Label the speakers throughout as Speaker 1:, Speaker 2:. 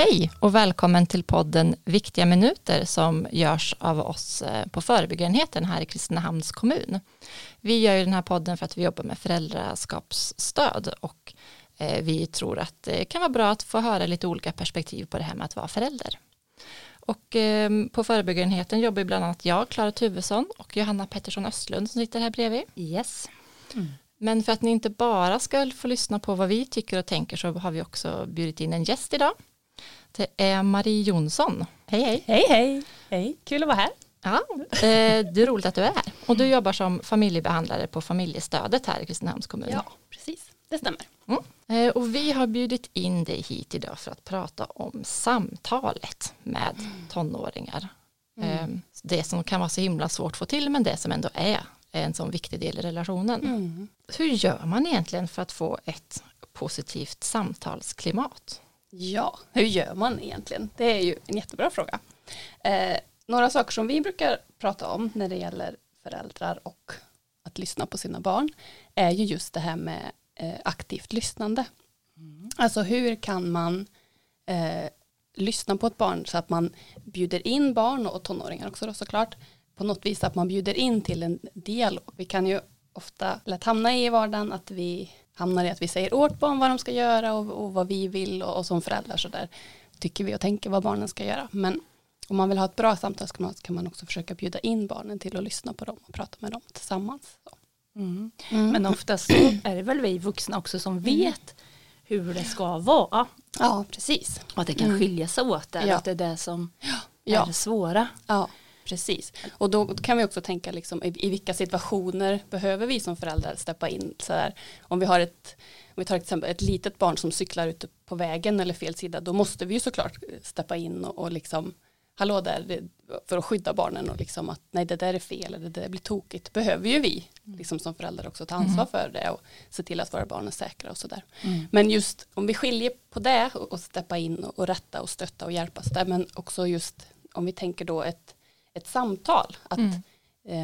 Speaker 1: Hej och välkommen till podden Viktiga minuter som görs av oss eh, på förebyggarenheten här i Kristinehamns kommun. Vi gör ju den här podden för att vi jobbar med föräldraskapsstöd och eh, vi tror att det kan vara bra att få höra lite olika perspektiv på det här med att vara förälder. Och ehm, på förebyggarenheten jobbar bland annat jag, Klara Tuvesson och Johanna Pettersson Östlund som sitter här bredvid.
Speaker 2: Yes.
Speaker 1: Mm. Men för att ni inte bara ska få lyssna på vad vi tycker och tänker så har vi också bjudit in en gäst idag. Det är Marie Jonsson. Hej hej.
Speaker 2: Hej hej. Hej, kul att vara här.
Speaker 1: Ja, eh, det är roligt att du är här. Och du jobbar som familjebehandlare på familjestödet här i Kristinehamns kommun.
Speaker 2: Ja, precis. Det stämmer.
Speaker 1: Mm. Eh, och vi har bjudit in dig hit idag för att prata om samtalet med tonåringar. Mm. Eh, det som kan vara så himla svårt att få till men det som ändå är en sån viktig del i relationen. Mm. Hur gör man egentligen för att få ett positivt samtalsklimat?
Speaker 2: Ja, hur gör man egentligen? Det är ju en jättebra fråga. Eh, några saker som vi brukar prata om när det gäller föräldrar och att lyssna på sina barn är ju just det här med eh, aktivt lyssnande. Mm. Alltså hur kan man eh, lyssna på ett barn så att man bjuder in barn och tonåringar också då såklart på något vis att man bjuder in till en dialog. Vi kan ju ofta lätt hamna i vardagen att vi hamnar i att vi säger åt barn vad de ska göra och, och vad vi vill och, och som föräldrar så där tycker vi och tänker vad barnen ska göra. Men om man vill ha ett bra samtalsklimat kan man också försöka bjuda in barnen till att lyssna på dem och prata med dem tillsammans.
Speaker 3: Mm. Mm. Men oftast så är det väl vi vuxna också som mm. vet hur det ska vara.
Speaker 2: Ja, precis.
Speaker 3: Och att det kan mm. skilja sig åt där, ja. att det är det som ja. är det svåra.
Speaker 2: Ja. Precis, och då kan vi också tänka liksom, i, i vilka situationer behöver vi som föräldrar steppa in så där. Om vi har ett, om vi tar exempel, ett litet barn som cyklar ute på vägen eller fel sida, då måste vi ju såklart steppa in och, och liksom, hallå där, för att skydda barnen och liksom att nej det där är fel eller det där blir tokigt, behöver ju vi liksom som föräldrar också ta ansvar mm. för det och se till att våra barn är säkra och sådär. Mm. Men just om vi skiljer på det och, och steppa in och, och rätta och stötta och hjälpa så där, men också just om vi tänker då ett ett samtal. Att, mm.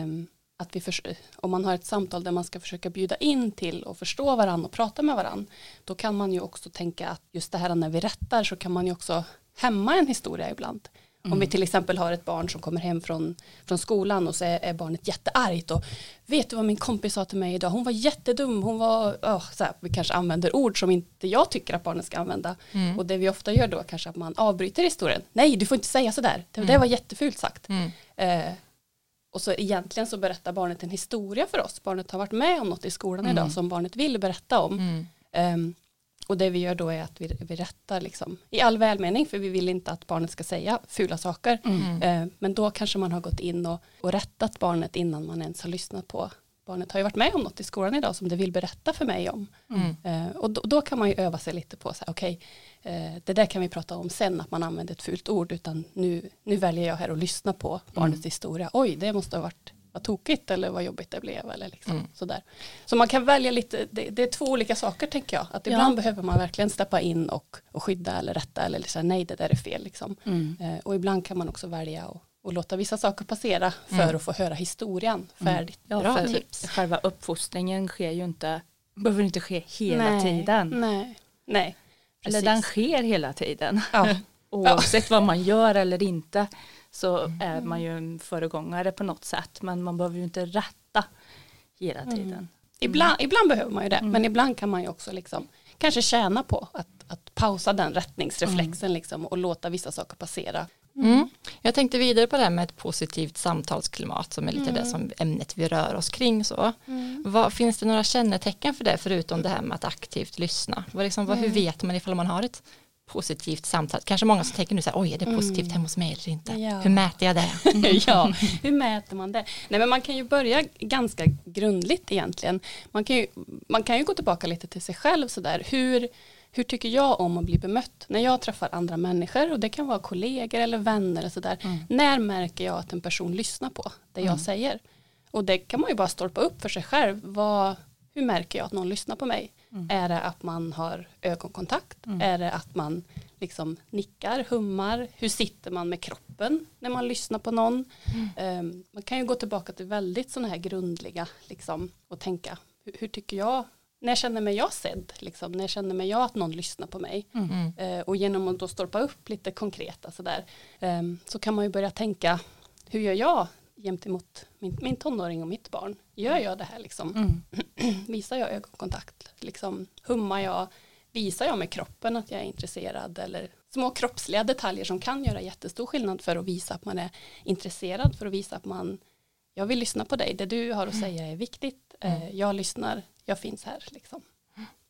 Speaker 2: um, att vi för, om man har ett samtal där man ska försöka bjuda in till och förstå varandra och prata med varandra då kan man ju också tänka att just det här när vi rättar så kan man ju också hämma en historia ibland. Mm. Om vi till exempel har ett barn som kommer hem från, från skolan och så är, är, barnet jätteargt och vet du vad min kompis sa till mig idag, hon var jättedum, hon var, oh, så här, vi kanske använder ord som inte jag tycker att barnet ska använda mm. och det vi ofta gör då kanske att man avbryter historien, nej du får inte säga sådär, det, mm. det var jättefult sagt. Mm. Eh, och så egentligen så berättar barnet en historia för oss, barnet har varit med om något i skolan idag mm. som barnet vill berätta om. Um, och det vi gör då är att vi, vi rättar liksom, i all välmening för vi vill inte att barnet ska säga fula saker. Mm. Eh, men då kanske man har gått in och, och rättat barnet innan man ens har lyssnat på barnet har ju varit med om något i skolan idag som det vill berätta för mig om. Mm. Eh, och då, då, kan man ju öva sig lite på, okej, okay, eh, det där kan vi prata om sen, att man använder ett fult ord, utan nu, nu väljer jag här att lyssna på barnets mm. historia. Oj, det måste ha varit vad tokigt eller vad jobbigt det blev eller liksom mm. sådär. Så man kan välja lite, det, det, är två olika saker tänker jag. Att ibland ja. behöver man verkligen steppa in och, och skydda eller rätta eller säga nej det där är fel liksom. Mm. Eh, och ibland kan man också välja och, och låta vissa saker passera för mm. att få höra historien mm. färdigt.
Speaker 3: Ja, Bra för tips. Själva uppfostringen sker ju inte, behöver inte ske hela
Speaker 2: nej,
Speaker 3: tiden.
Speaker 2: Nej, nej.
Speaker 3: Eller den sker hela tiden. Ja. Oavsett ja. vad man gör eller inte så mm. är man ju en föregångare på något sätt. Men man behöver ju inte rätta hela mm. tiden. Mm.
Speaker 2: Ibland, ibland behöver man ju det, mm. men ibland kan man ju också liksom, kanske tjäna på att, att pausa den rättningsreflexen mm. liksom, och låta vissa saker passera.
Speaker 1: Mm. Jag tänkte vidare på det här med ett positivt samtalsklimat som är lite det som ämnet vi rör oss kring. Så. Vad, finns det några kännetecken för det förutom det här med att aktivt lyssna? Vad liksom, vad, hur vet man ifall man har ett positivt samtal. Kanske många som tänker nu så här, oj är det positivt mm. hemma hos mig eller inte? Ja. Hur mäter jag det?
Speaker 2: ja, hur mäter man det? Nej men man kan ju börja ganska grundligt egentligen. Man kan ju, man kan ju gå tillbaka lite till sig själv sådär. Hur, hur tycker jag om att bli bemött? När jag träffar andra människor och det kan vara kollegor eller vänner och sådär. Mm. När märker jag att en person lyssnar på det jag mm. säger? Och det kan man ju bara stolpa upp för sig själv. Vad, hur märker jag att någon lyssnar på mig? Mm. Är det att man har ögonkontakt? Mm. Är det att man liksom nickar, hummar? Hur sitter man med kroppen när man lyssnar på någon? Mm. Um, man kan ju gå tillbaka till väldigt sådana här grundliga liksom, och tänka hur, hur, tycker jag när känner mig jag sedd? Liksom? När känner mig jag att någon lyssnar på mig? Eh, och genom att då stolpa upp lite konkreta sådär eh, så kan man ju börja tänka hur gör jag gentemot min, min tonåring och mitt barn? Gör jag det här liksom?
Speaker 3: Mm.
Speaker 2: Visar jag ögonkontakt? Liksom, hummar jag? Visar jag med kroppen att jag är intresserad? Eller små kroppsliga detaljer som kan göra jättestor skillnad för att visa att man är intresserad, för att visa att man jag vill lyssna på dig, det du har att säga är viktigt, eh, jag lyssnar, jag finns här. Liksom.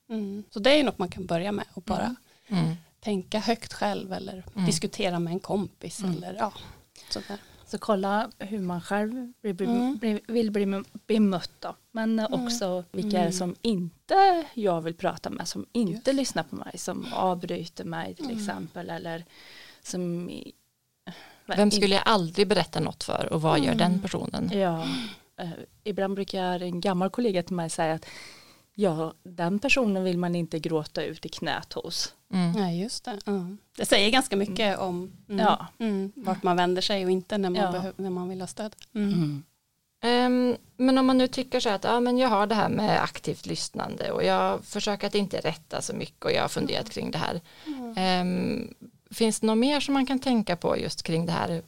Speaker 2: Mm. Så det är något man kan börja med och bara
Speaker 1: Mm.
Speaker 2: tänka högt själv eller
Speaker 1: Mm.
Speaker 2: diskutera med en kompis
Speaker 3: Mm.
Speaker 2: eller ja, sådär.
Speaker 3: Så kolla hur man själv blir,
Speaker 2: Mm.
Speaker 3: blir, vill bli bemött då. Men också vilka är det som inte jag vill prata med, som inte
Speaker 2: Just.
Speaker 3: lyssnar på mig, som avbryter mig till
Speaker 2: Mm.
Speaker 3: exempel. Eller som...
Speaker 1: Vem skulle jag aldrig berätta något för och vad gör
Speaker 2: Mm.
Speaker 1: den personen?
Speaker 3: Ja, eh, ibland brukar en gammal kollega till mig säga att ja, den personen vill man inte gråta ut i knät hos.
Speaker 1: Mm.
Speaker 2: Nej, just det. Ja. Det säger ganska mycket om mm,
Speaker 3: Ja.
Speaker 2: mm, vart man vänder sig och inte när man,
Speaker 3: Ja.
Speaker 2: behöver, när man vill ha stöd. Mm.
Speaker 1: Ehm, men om man nu tycker så att ja, men jag har det här med aktivt lyssnande och jag försöker att inte rätta så mycket och jag har funderat kring det här. Ehm, finns det något mer som man kan tänka på just kring det här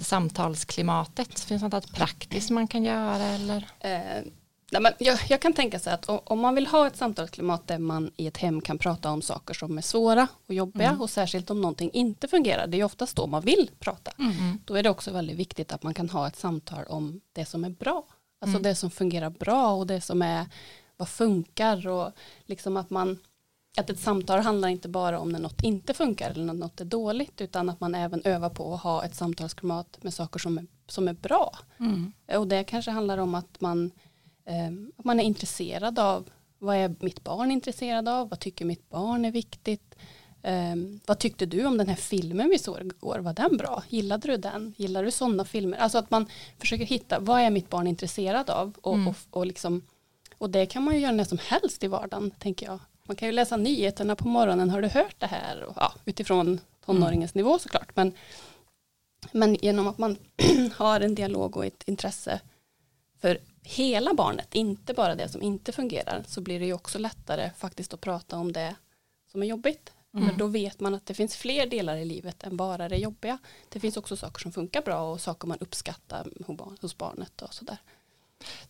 Speaker 1: samtalsklimatet? Finns det något praktiskt man kan göra eller?
Speaker 2: Eh, nej, men jag, jag kan tänka sig att om, man vill ha ett samtalsklimat där man i ett hem kan prata om saker som är svåra och jobbiga och särskilt om någonting inte fungerar, det är oftast då man vill prata. Då är det också väldigt viktigt att man kan ha ett samtal om det som är bra. Alltså det som fungerar bra och det som är vad funkar och liksom att man att ett samtal handlar inte bara om när något inte funkar eller när något är dåligt utan att man även övar på att ha ett samtalsklimat med saker som är, som är bra. Och det kanske handlar om att man, att man är intresserad av vad är mitt barn intresserad av, vad tycker mitt barn är viktigt, eh, vad tyckte du om den här filmen vi såg igår, var den bra, gillade du den, gillar du sådana filmer, alltså att man försöker hitta vad är mitt barn intresserad av? Och, och, och, liksom, och det kan man ju göra när som helst i vardagen tänker jag. Man kan ju läsa nyheterna på morgonen, har du hört det här? Och, ja, utifrån tonåringens nivå såklart. Men, men genom att man har en dialog och ett intresse för hela barnet, inte bara det som inte fungerar, så blir det ju också lättare faktiskt att prata om det som är jobbigt. För då vet man att det finns fler delar i livet än bara det jobbiga. Det finns också saker som funkar bra och saker man uppskattar hos barn- hos barnet och sådär.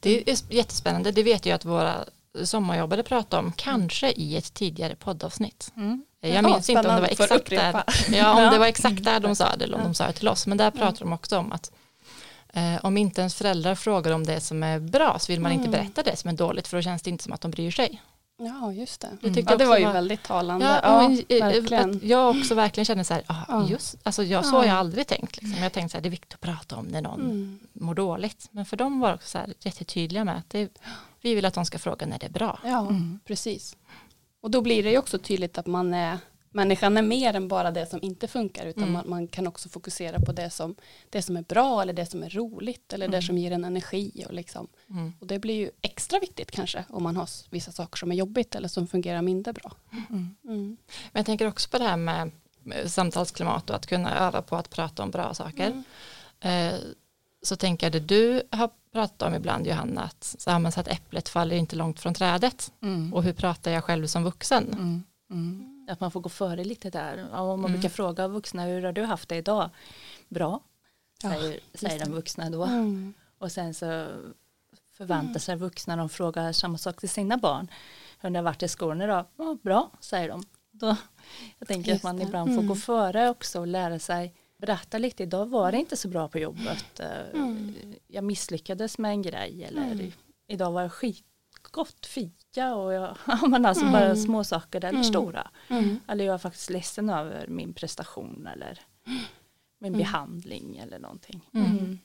Speaker 1: Det är jättespännande, det vet jag att våra sommarjobbare pratade om, kanske i ett tidigare poddavsnitt. Jag
Speaker 2: Jaha,
Speaker 1: minns inte om det var exakt där, ja, om det var exakt där de sa det eller om de sa det till oss. Men där pratar de också om att eh, om inte ens föräldrar frågar om det som är bra så vill man inte berätta det som är dåligt för då känns det inte som att de bryr sig.
Speaker 2: Ja, just det.
Speaker 1: Det tyckte
Speaker 2: ja,
Speaker 1: jag
Speaker 2: det
Speaker 1: också
Speaker 2: var ju
Speaker 1: var-
Speaker 2: väldigt talande.
Speaker 1: Ja,
Speaker 2: Ja,
Speaker 1: men, eh,
Speaker 2: verkligen.
Speaker 1: jag också verkligen känner så här, ah,
Speaker 2: Ja.
Speaker 1: just, alltså jag, så har jag aldrig tänkt. Liksom. Jag tänkte så här, det är viktigt att prata om när någon
Speaker 2: Mm.
Speaker 1: mår dåligt. Men för dem var också så här, jättetydliga med att det, vi vill att de ska fråga när det är bra.
Speaker 2: Ja, precis. Och då blir det ju också tydligt att man är, människan är mer än bara det som inte funkar utan man, man kan också fokusera på det som, det som är bra eller det som är roligt eller det som ger en energi. Och, liksom.
Speaker 1: Mm.
Speaker 2: och det blir ju extra viktigt kanske om man har vissa saker som är jobbigt eller som fungerar mindre bra. Mm.
Speaker 1: Men jag tänker också på det här med samtalsklimat och att kunna öva på att prata om bra saker. Eh, så tänker jag det du har pratat om ibland Johanna, att, så, så att äpplet faller inte långt från trädet. Och hur pratar jag själv som vuxen?
Speaker 3: Mm. Mm. Att man får gå före lite där. Ja, man
Speaker 1: Mm.
Speaker 3: brukar fråga vuxna hur har du haft det idag? Bra, säger, säger de vuxna då.
Speaker 2: Mm.
Speaker 3: Och sen så förväntar sig vuxna, de frågar samma sak till sina barn. Hur det har varit i skolan idag? Ja, bra, säger de. Då, jag tänker
Speaker 2: Just
Speaker 3: att man
Speaker 2: det.
Speaker 3: ibland får
Speaker 2: Mm.
Speaker 3: gå före också och lära sig berätta lite. Idag var det inte så bra på jobbet. Eh,
Speaker 2: Mm.
Speaker 3: Jag misslyckades med en grej eller idag var det skitgott fika och jag, ja, men alltså bara små saker eller
Speaker 2: Mm.
Speaker 3: stora.
Speaker 2: Mm.
Speaker 3: Eller jag är faktiskt ledsen över min prestation eller min behandling eller någonting. Mm.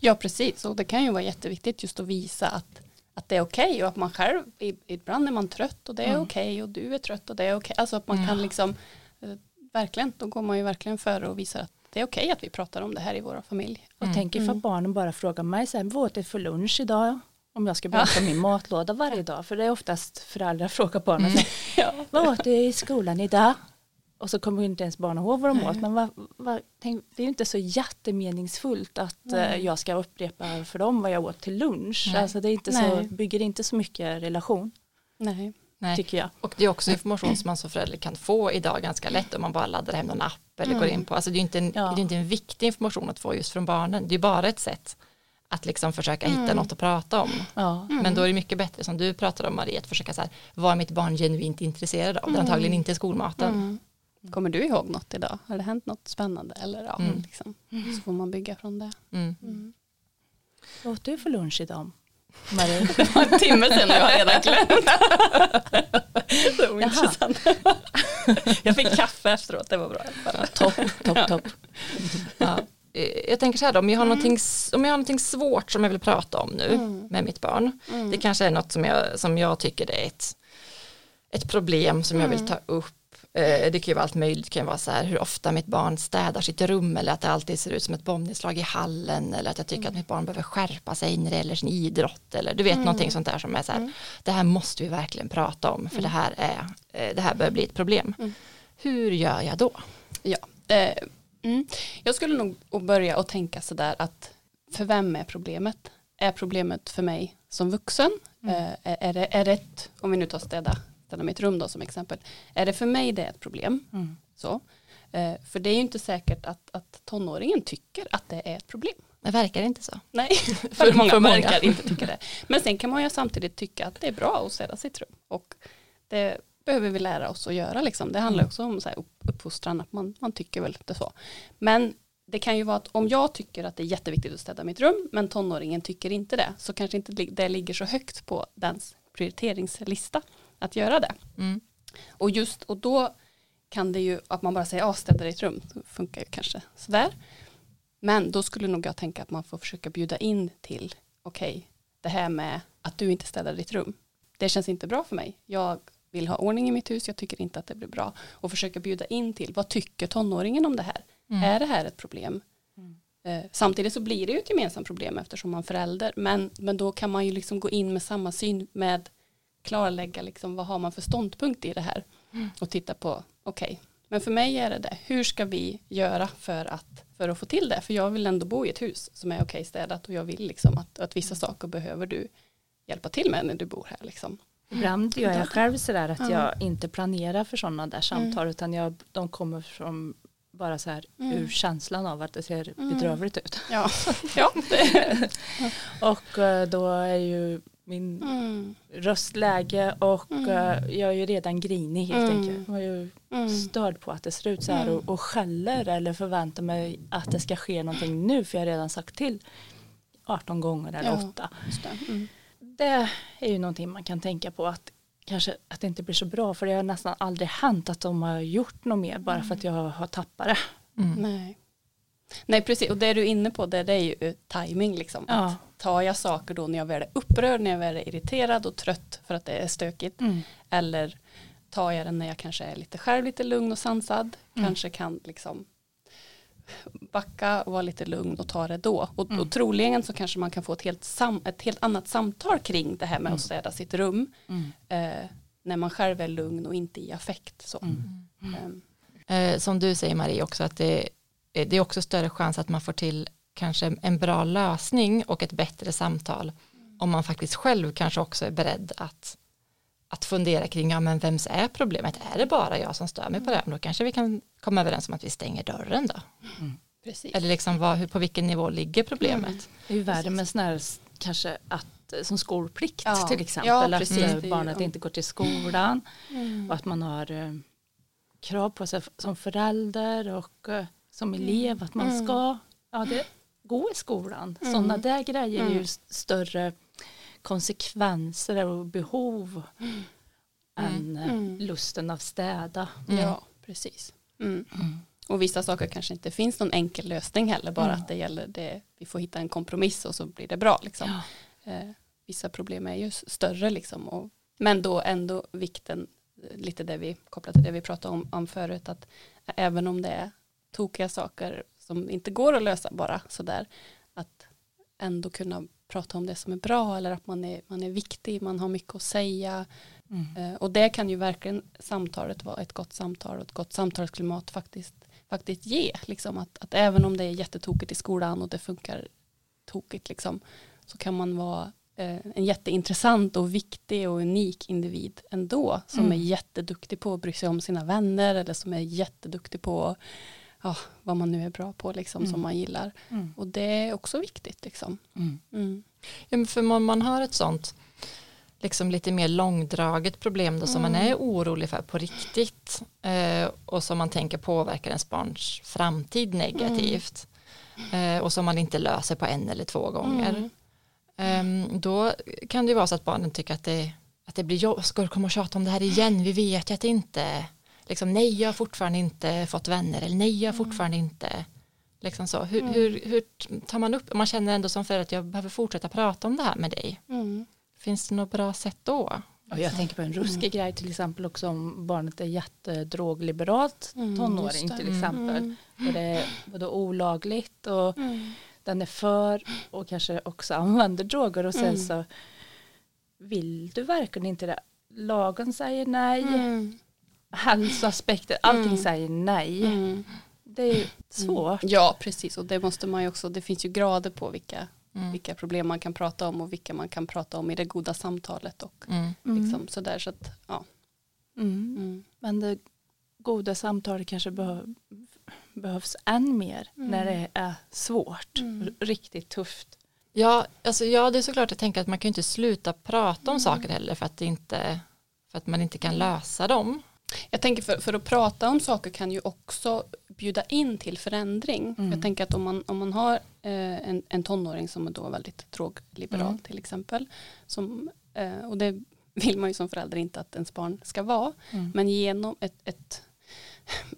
Speaker 2: Ja, precis. Och det kan ju vara jätteviktigt just att visa att, att det är okej och att man själv, ibland är man trött och det är okej och du är trött och det är okej. Alltså att man kan liksom, eh, verkligen, då går man ju verkligen före och visar att det är okej att vi pratar om det här i våra familj.
Speaker 3: Och tänk ifall barnen bara frågar mig så här, vad åt du för lunch idag? Om jag ska berätta min matlåda varje dag. För det är oftast föräldrar frågar barnen,
Speaker 2: Ja.
Speaker 3: vad åt du i skolan idag? Och så kommer ju inte ens barnen ihåg vad de åt. Men vad, vad, tänk, det är ju inte så jättemeningsfullt att eh, jag ska upprepa för dem vad jag åt till lunch.
Speaker 1: Nej.
Speaker 3: Alltså det är inte så,
Speaker 2: Nej.
Speaker 3: bygger inte så mycket relation. Nej. Nej. Tycker jag.
Speaker 1: Och det är också information som man som förälder kan få idag ganska lätt om man bara laddar hem någon app eller mm. går in på. Alltså det är inte en, ja. det är inte en viktig information att få just från barnen. Det är bara ett sätt att liksom försöka hitta mm. något att prata om. Ja. Mm. Men då är det mycket bättre som du pratade om Marie, att försöka så här, vad är mitt barn genuint intresserad av? Mm. Det är antagligen inte skolmaten. Mm.
Speaker 2: Kommer du ihåg något idag? Har det hänt något spännande? Eller ja, mm. liksom. Så får man bygga från det. Mm.
Speaker 3: Vad åt du för lunch idag?
Speaker 2: Marie. Det var en timme sedan och jag har redan glömt. det var intressant. jag fick kaffe efteråt, det var bra.
Speaker 3: Topp, topp, topp.
Speaker 1: Eh, jag tänker så här då, om jag, har mm. om jag har någonting svårt som jag vill prata om nu mm. med mitt barn. Mm. Det kanske är något som jag, som jag tycker är ett, ett problem som jag vill mm. ta upp. Eh, det kan ju vara allt möjligt, det kan vara så här hur ofta mitt barn städar sitt rum eller att det alltid ser ut som ett bombnedslag i hallen eller att jag tycker att mm. mitt barn behöver skärpa sig när det gäller sin idrott eller du vet mm. någonting sånt där som är så här, det här måste vi verkligen prata om för det här är, eh, det här börjar bli ett problem. Hur gör jag då?
Speaker 2: Ja, eh Mm. Jag skulle nog börja och tänka sådär att för vem är problemet? Är problemet för mig som vuxen? Mm. Eh, är, är, det, är det om vi nu tar städa, städa mitt rum då som exempel, är det för mig det är ett problem? Mm. Så. Eh, för det är ju inte säkert att, att tonåringen tycker att det är ett problem.
Speaker 1: Det verkar inte så.
Speaker 2: Nej, för många, för många verkar inte tycka det. Men sen kan man ju samtidigt tycka att det är bra att städa sitt rum. Och det behöver vi lära oss att göra. Liksom. Det handlar mm. också om så här, uppfostran, att man, man tycker väl lite så. Men det kan ju vara att om jag tycker att det är jätteviktigt att städa mitt rum, men tonåringen tycker inte det, så kanske inte det ligger så högt på dens prioriteringslista att göra det. Mm. Och just, och då kan det ju, att man bara säger, ja, städa ditt rum, det funkar ju kanske sådär. Men då skulle nog jag tänka att man får försöka bjuda in till, okej, okay, det här med att du inte städar ditt rum, det känns inte bra för mig. Jag vill ha ordning i mitt hus, jag tycker inte att det blir bra. Och försöka bjuda in till, vad tycker tonåringen om det här? Mm. Är det här ett problem? Mm. Eh, samtidigt så blir det ju ett gemensamt problem eftersom man är förälder. Men, men då kan man ju liksom gå in med samma syn med klarlägga liksom vad har man för ståndpunkt i det här. Mm. Och titta på, okej, okay, men för mig är det det. Hur ska vi göra för att, för att få till det? För jag vill ändå bo i ett hus som är okej okay städat och jag vill liksom att, att vissa saker behöver du hjälpa till med när du bor här liksom.
Speaker 3: Ibland gör jag själv sådär att mm. jag inte planerar för sådana där samtal mm. utan jag, de kommer från bara så här mm. ur känslan av att det ser mm. bedrövligt ut.
Speaker 2: Ja. ja.
Speaker 3: och eh, då är ju min mm. röstläge och mm. Eh, jag är ju redan grinig helt mm. enkelt. Jag är ju mm. störd på att det ser ut så här och, och skäller eller förväntar mig att det ska ske någonting nu för jag har redan sagt till 18 gånger eller ja, 8 det är ju någonting man kan tänka på att kanske att det inte blir så bra för det har nästan aldrig hänt att de har gjort något mer bara för att jag har tappat det.
Speaker 2: Mm. Nej. Nej precis och det du är inne på det, det är ju timing liksom. Ja. Att tar jag saker då när jag väl är upprörd, när jag väl är irriterad och trött för att det är stökigt mm. eller tar jag den när jag kanske är lite själv lite lugn och sansad, mm. kanske kan liksom backa och vara lite lugn och ta det då. Och, mm. och troligen så kanske man kan få ett helt, sam, ett helt annat samtal kring det här med mm. att städa sitt rum. Mm. Eh, när man själv är lugn och inte i affekt. Så.
Speaker 1: Um. Eh, som du säger Marie också att det, det är också större chans att man får till kanske en bra lösning och ett bättre samtal om man faktiskt själv kanske också är beredd att att fundera kring, ja men vems är problemet? Är det bara jag som stör mig på det? här? Då kanske vi kan komma överens om att vi stänger dörren då. Mm. Precis. Eller liksom vad, hur, på vilken nivå ligger problemet? Mm.
Speaker 3: Det är ju värre med sådana här kanske att som skolplikt ja. till exempel. Ja, att mm. barnet inte går till skolan mm. och att man har eh, krav på sig som förälder och eh, som mm. elev att man mm. ska ja, det, gå i skolan. Mm. Sådana där grejer är ju större konsekvenser och behov mm. än eh, mm. lusten att städa.
Speaker 2: Ja, precis. Mm. Och vissa saker kanske inte finns någon enkel lösning heller, bara att det gäller det, vi får hitta en kompromiss och så blir det bra. Liksom. Ja. Eh, vissa problem är ju större liksom, och, men då ändå vikten, lite det vi kopplat till det vi pratade om, om förut, att även om det är tokiga saker som inte går att lösa bara sådär, att ändå kunna prata om det som är bra eller att man är, man är viktig, man har mycket att säga. Mm. Eh, och det kan ju verkligen samtalet vara ett gott samtal och ett gott samtalsklimat faktiskt, faktiskt ge. Liksom att, att även om det är jättetokigt i skolan och det funkar tokigt liksom, så kan man vara eh, en jätteintressant och viktig och unik individ ändå som
Speaker 3: Mm.
Speaker 2: är jätteduktig på att bry sig om sina vänner eller som är jätteduktig på ja, vad man nu är bra på liksom,
Speaker 3: Mm.
Speaker 2: som man gillar.
Speaker 3: Mm.
Speaker 2: Och det är också viktigt. Liksom.
Speaker 3: Mm.
Speaker 2: Mm.
Speaker 1: Ja, för man, man har ett sånt liksom lite mer långdraget problem då, som man är orolig för på riktigt eh, och som man tänker påverkar ens barns framtid negativt eh, och som man inte löser på en eller två gånger. Ehm, då kan det vara så att barnen tycker att det, att det blir jobb, ska du komma och tjata om det här igen, vi vet ju att det inte, liksom nej jag har fortfarande inte fått vänner eller nej jag har fortfarande inte, liksom så, hur, hur, hur tar man upp, man känner ändå som förälder att jag behöver fortsätta prata om det här med dig,
Speaker 2: Mm.
Speaker 1: finns det något bra sätt då?
Speaker 3: Och jag tänker på en ruskig grej till exempel också om barnet är jättedrogliberalt
Speaker 2: Mm,
Speaker 3: tonåring
Speaker 2: det.
Speaker 3: till exempel.
Speaker 2: Mm.
Speaker 3: Och det är både olagligt och
Speaker 2: Mm.
Speaker 3: den är för och kanske också använder droger och sen
Speaker 2: Mm.
Speaker 3: så vill du verkligen inte det. Lagen säger nej,
Speaker 2: Mm.
Speaker 3: Hälsoaspekter, allting
Speaker 2: Mm.
Speaker 3: säger nej.
Speaker 2: Mm.
Speaker 3: Det är svårt.
Speaker 2: Ja, precis. Och det måste man ju också, det finns ju grader på vilka,
Speaker 1: Mm.
Speaker 2: vilka problem man kan prata om och vilka man kan prata om i det goda samtalet och
Speaker 1: Mm.
Speaker 2: liksom sådär så att, ja.
Speaker 3: Mm.
Speaker 2: Mm.
Speaker 3: Men det goda samtalet kanske behö- behövs än mer
Speaker 2: Mm.
Speaker 3: när det är svårt,
Speaker 2: Mm.
Speaker 3: riktigt tufft.
Speaker 1: Ja, alltså, ja, det är såklart jag tänker att man kan ju inte sluta prata om saker heller för att, det inte, för att man inte kan lösa dem.
Speaker 2: Jag tänker för, för att prata om saker kan ju också bjuda in till förändring.
Speaker 3: Mm.
Speaker 2: Jag tänker att om man, om man har eh, en, en tonåring som är då väldigt drogliberal
Speaker 3: Mm.
Speaker 2: till exempel. Som, eh, och det vill man ju som förälder inte att ens barn ska vara.
Speaker 3: Mm.
Speaker 2: Men genom ett, ett,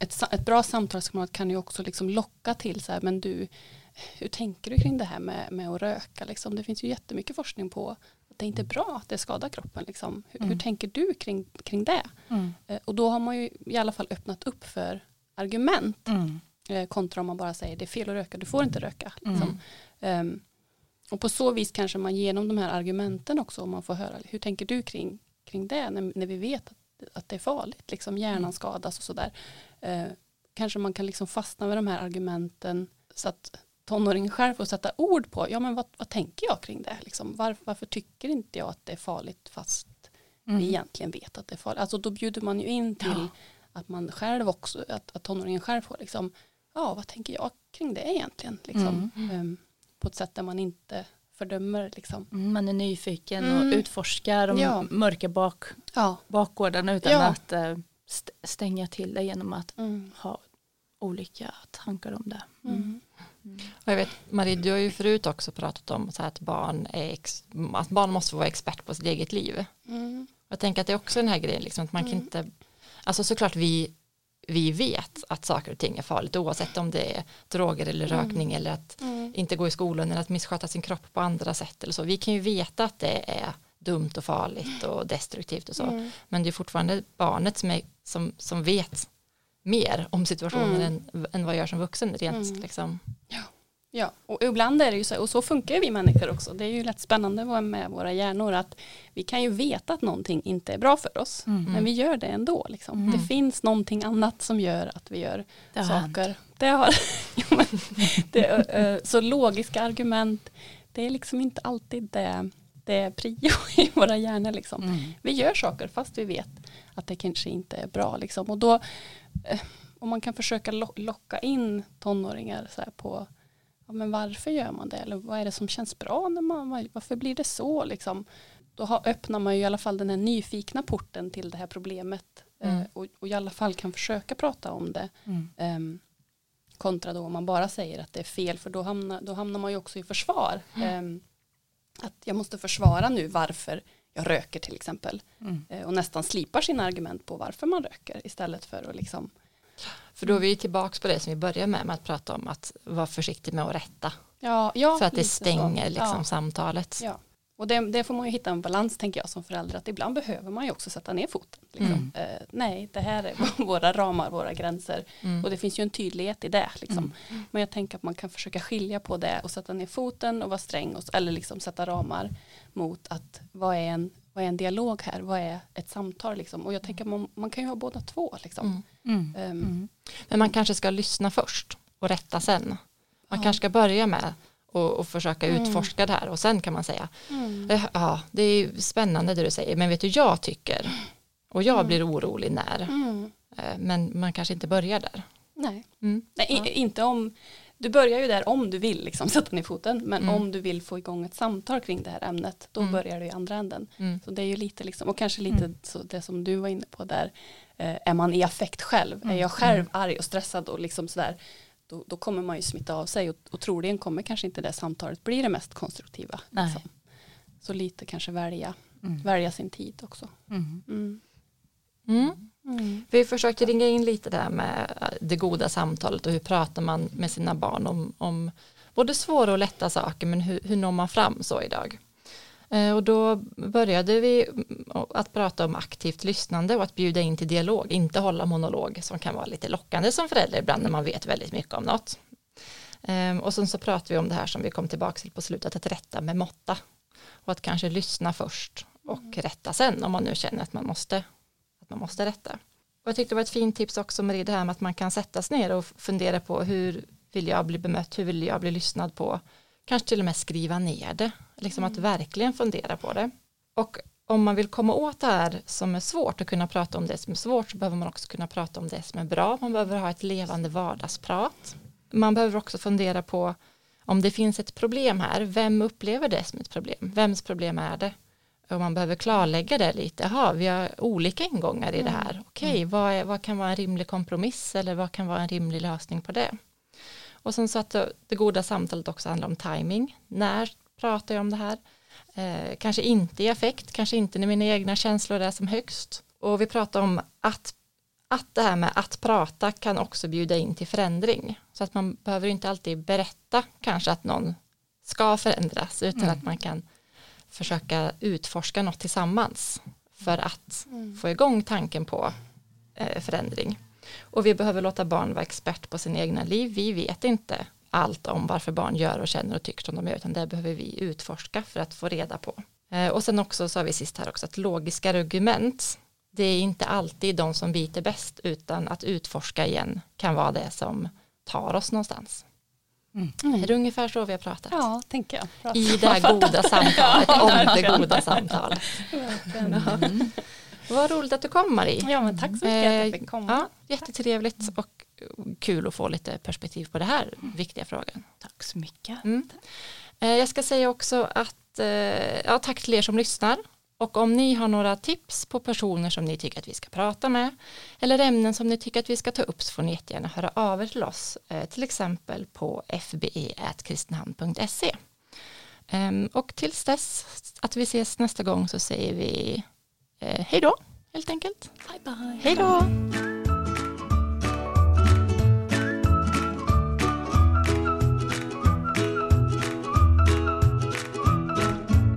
Speaker 2: ett, ett bra samtalsklimat kan ju också liksom locka till så här, men du, hur tänker du kring det här med, med att röka? Liksom? Det finns ju jättemycket forskning på att det inte är bra, att det skadar kroppen. Liksom. Hur, hur
Speaker 3: Mm.
Speaker 2: tänker du kring, kring det?
Speaker 3: Mm.
Speaker 2: Eh, Och då har man ju i alla fall öppnat upp för argument
Speaker 3: Mm.
Speaker 2: eh, kontra om man bara säger det är fel att röka, du får inte röka.
Speaker 3: Mm.
Speaker 2: Liksom. Ehm, och på så vis kanske man genom de här argumenten också, om man får höra hur tänker du kring, kring det när, när vi vet att, att det är farligt, liksom hjärnan
Speaker 3: Mm.
Speaker 2: skadas och sådär. Eh, kanske man kan liksom fastna med de här argumenten så att tonåringen själv får sätta ord på, ja men vad, vad tänker jag kring det? Liksom, var, varför tycker inte jag att det är farligt fast vi
Speaker 3: Mm.
Speaker 2: egentligen vet att det är farligt. Alltså då bjuder man ju in till
Speaker 3: Ja.
Speaker 2: att man själv också, att, att tonåringen själv får liksom, ja vad tänker jag kring det egentligen? Liksom,
Speaker 3: Mm.
Speaker 2: Ehm, på ett sätt där man inte fördömer liksom.
Speaker 3: Mm, Man är nyfiken
Speaker 2: Mm.
Speaker 3: och utforskar de
Speaker 2: Ja.
Speaker 3: mörka bak,
Speaker 2: Ja.
Speaker 3: bakgården utan
Speaker 2: Ja.
Speaker 3: att st- stänga till det genom att
Speaker 2: Mm.
Speaker 3: ha olika tankar om det.
Speaker 2: Mm.
Speaker 1: Jag vet, Marie, du har ju förut också pratat om så att, barn är att barn måste vara expert på sitt eget liv.
Speaker 2: Mm.
Speaker 1: Jag tänker att det är också den här grejen, liksom, att man kan
Speaker 2: Mm.
Speaker 1: inte, alltså såklart vi, vi vet att saker och ting är farligt oavsett om det är droger eller
Speaker 2: Mm.
Speaker 1: rökning eller att
Speaker 2: Mm.
Speaker 1: inte gå i skolan eller att missköta sin kropp på andra sätt eller så. Vi kan ju veta att det är dumt och farligt och destruktivt och så.
Speaker 2: Mm.
Speaker 1: Men det är fortfarande barnet som, är, som, som vet mer om situationen
Speaker 2: Mm.
Speaker 1: än, än vad jag gör som vuxen rent
Speaker 2: Mm.
Speaker 1: liksom.
Speaker 2: Ja, och ibland är det ju så, och så funkar vi människor också. Det är ju lätt spännande vad med våra hjärnor att vi kan ju veta att någonting inte är bra för oss.
Speaker 3: Mm.
Speaker 2: Men vi gör det ändå. Liksom.
Speaker 3: Mm.
Speaker 2: Det finns någonting annat som gör att vi gör
Speaker 3: Det
Speaker 2: saker. Det har, ja, men, det, så logiska argument, det är liksom inte alltid det, det är prio i våra hjärnor. Liksom.
Speaker 3: Mm.
Speaker 2: Vi gör saker fast vi vet att det kanske inte är bra. Liksom. Och då, om man kan försöka lo- locka in tonåringar så på ja, men varför gör man det? Eller vad är det som känns bra? När man, varför blir det så? Liksom? Då har, öppnar man ju i alla fall den här nyfikna porten till det här problemet.
Speaker 1: Mm.
Speaker 2: Eh, och, och i alla fall kan försöka prata om det.
Speaker 3: Mm.
Speaker 2: Ehm, kontra då om man bara säger att det är fel för då hamnar, då hamnar man ju också i försvar. Ehm, att jag måste försvara nu varför jag röker till exempel.
Speaker 3: Mm.
Speaker 2: Eh, och nästan slipar sina argument på varför man röker istället för att liksom
Speaker 1: För då är vi tillbaka på det som vi började med, med att prata om att vara försiktig med att rätta.
Speaker 2: ja, ja
Speaker 1: för att det stänger liksom
Speaker 2: Ja.
Speaker 1: samtalet.
Speaker 2: Ja. Och det, det får man ju hitta en balans tänker jag som förälder att ibland behöver man ju också sätta ner foten. Liksom.
Speaker 1: Mm.
Speaker 2: Eh, nej, det här är våra ramar, våra gränser
Speaker 1: Mm.
Speaker 2: och det finns ju en tydlighet i det. Liksom.
Speaker 3: Mm.
Speaker 2: Men jag tänker att man kan försöka skilja på det och sätta ner foten och vara sträng och, eller liksom sätta ramar mot att vad är en, vad är en dialog här, vad är ett samtal liksom. och jag tänker att man, man kan ju ha båda två liksom.
Speaker 1: Mm.
Speaker 3: Mm. Mm.
Speaker 1: Men man kanske ska lyssna först och rätta sen. Man
Speaker 2: Ja.
Speaker 1: kanske ska börja med och, och försöka
Speaker 2: Mm.
Speaker 1: utforska det här och sen kan man säga
Speaker 2: Mm.
Speaker 1: "Eh, ja det är spännande det du säger men vet du jag tycker och jag
Speaker 2: Mm.
Speaker 1: blir orolig när
Speaker 2: Mm.
Speaker 1: Eh, men man kanske inte börjar där.
Speaker 2: Nej,
Speaker 1: Mm.
Speaker 2: Nej
Speaker 1: Ja.
Speaker 2: inte om du börjar ju där om du vill liksom, sätta ner foten men
Speaker 1: Mm.
Speaker 2: om du vill få igång ett samtal kring det här ämnet då
Speaker 1: Mm.
Speaker 2: börjar du i andra änden.
Speaker 1: Mm.
Speaker 2: Så det är ju lite liksom, och kanske lite så det som du var inne på där, eh, är man i affekt själv, är jag själv arg och stressad och liksom sådär, då, då kommer man ju smitta av sig och, och troligen kommer kanske inte det samtalet bli det mest konstruktiva.
Speaker 3: Nej.
Speaker 2: Liksom. Så lite kanske välja,
Speaker 3: Mm.
Speaker 2: välja sin tid också.
Speaker 3: Mm.
Speaker 2: Mm.
Speaker 1: Mm.
Speaker 2: Mm.
Speaker 1: Vi försökte ringa in lite där med eh, det goda samtalet och hur pratar man med sina barn om, om både svåra och lätta saker men hur, hur når man fram så idag. Eh, Och då började vi mm, att prata om aktivt lyssnande och att bjuda in till dialog, inte hålla monolog som kan vara lite lockande som förälder ibland när man vet väldigt mycket om något. Ehm, Och sen så pratade vi om det här som vi kom tillbaka till på slutet, att rätta med måtta. Och att kanske lyssna först och rätta sen om man nu känner att man måste, att man måste rätta. Och jag tyckte det var ett fint tips också Marie, det här med att man kan sätta sig ner och fundera på hur vill jag bli bemött, hur vill jag bli lyssnad på. Kanske till och med skriva ner det, liksom att verkligen fundera på det. Och om man vill komma åt det här som är svårt och kunna prata om det som är svårt så behöver man också kunna prata om det som är bra. Man behöver ha ett levande vardagsprat. Man behöver också fundera på om det finns ett problem här, vem upplever det som ett problem? Vems problem är det? Och man behöver klarlägga det lite. Jaha, vi har olika ingångar i det här. Okej, vad, är, vad kan vara en rimlig kompromiss eller vad kan vara en rimlig lösning på det? Och sen så att det, det goda samtalet också handlar om timing. När pratar jag om det här? Eh, kanske inte i affekt, kanske inte när mina egna känslor är som högst. Och vi pratar om att, att det här med att prata kan också bjuda in till förändring. Så att man behöver inte alltid berätta kanske att någon ska förändras utan att man kan försöka utforska något tillsammans för att få igång tanken på eh, förändring. Och vi behöver låta barn vara expert på sin egna liv. Vi vet inte allt om varför barn gör och känner och tycker som de gör utan det behöver vi utforska för att få reda på. Eh, och sen också sa vi sist här också att logiska argument det är inte alltid de som biter bäst utan att utforska igen kan vara det som tar oss någonstans. Är det ungefär så vi har pratat?
Speaker 2: Ja, tänker jag. Bra.
Speaker 1: I det här goda samtalet, om det goda samtalet.
Speaker 3: Mm.
Speaker 1: Vad roligt att du kom Marie.
Speaker 2: Ja, men tack så mycket att jag
Speaker 1: Eh,
Speaker 2: fick komma.
Speaker 1: Ja, jättetrevligt och kul att få lite perspektiv på det här viktiga frågan.
Speaker 3: Tack så mycket.
Speaker 1: Mm. Eh, Jag ska säga också att eh, ja, tack till er som lyssnar och om ni har några tips på personer som ni tycker att vi ska prata med eller ämnen som ni tycker att vi ska ta upp så får ni jättegärna höra av er till oss eh, till exempel på fbe.kristinehamn.se Ehm, och tills dess att vi ses nästa gång så säger vi hej då helt enkelt.
Speaker 3: Bye bye.
Speaker 1: Hej då!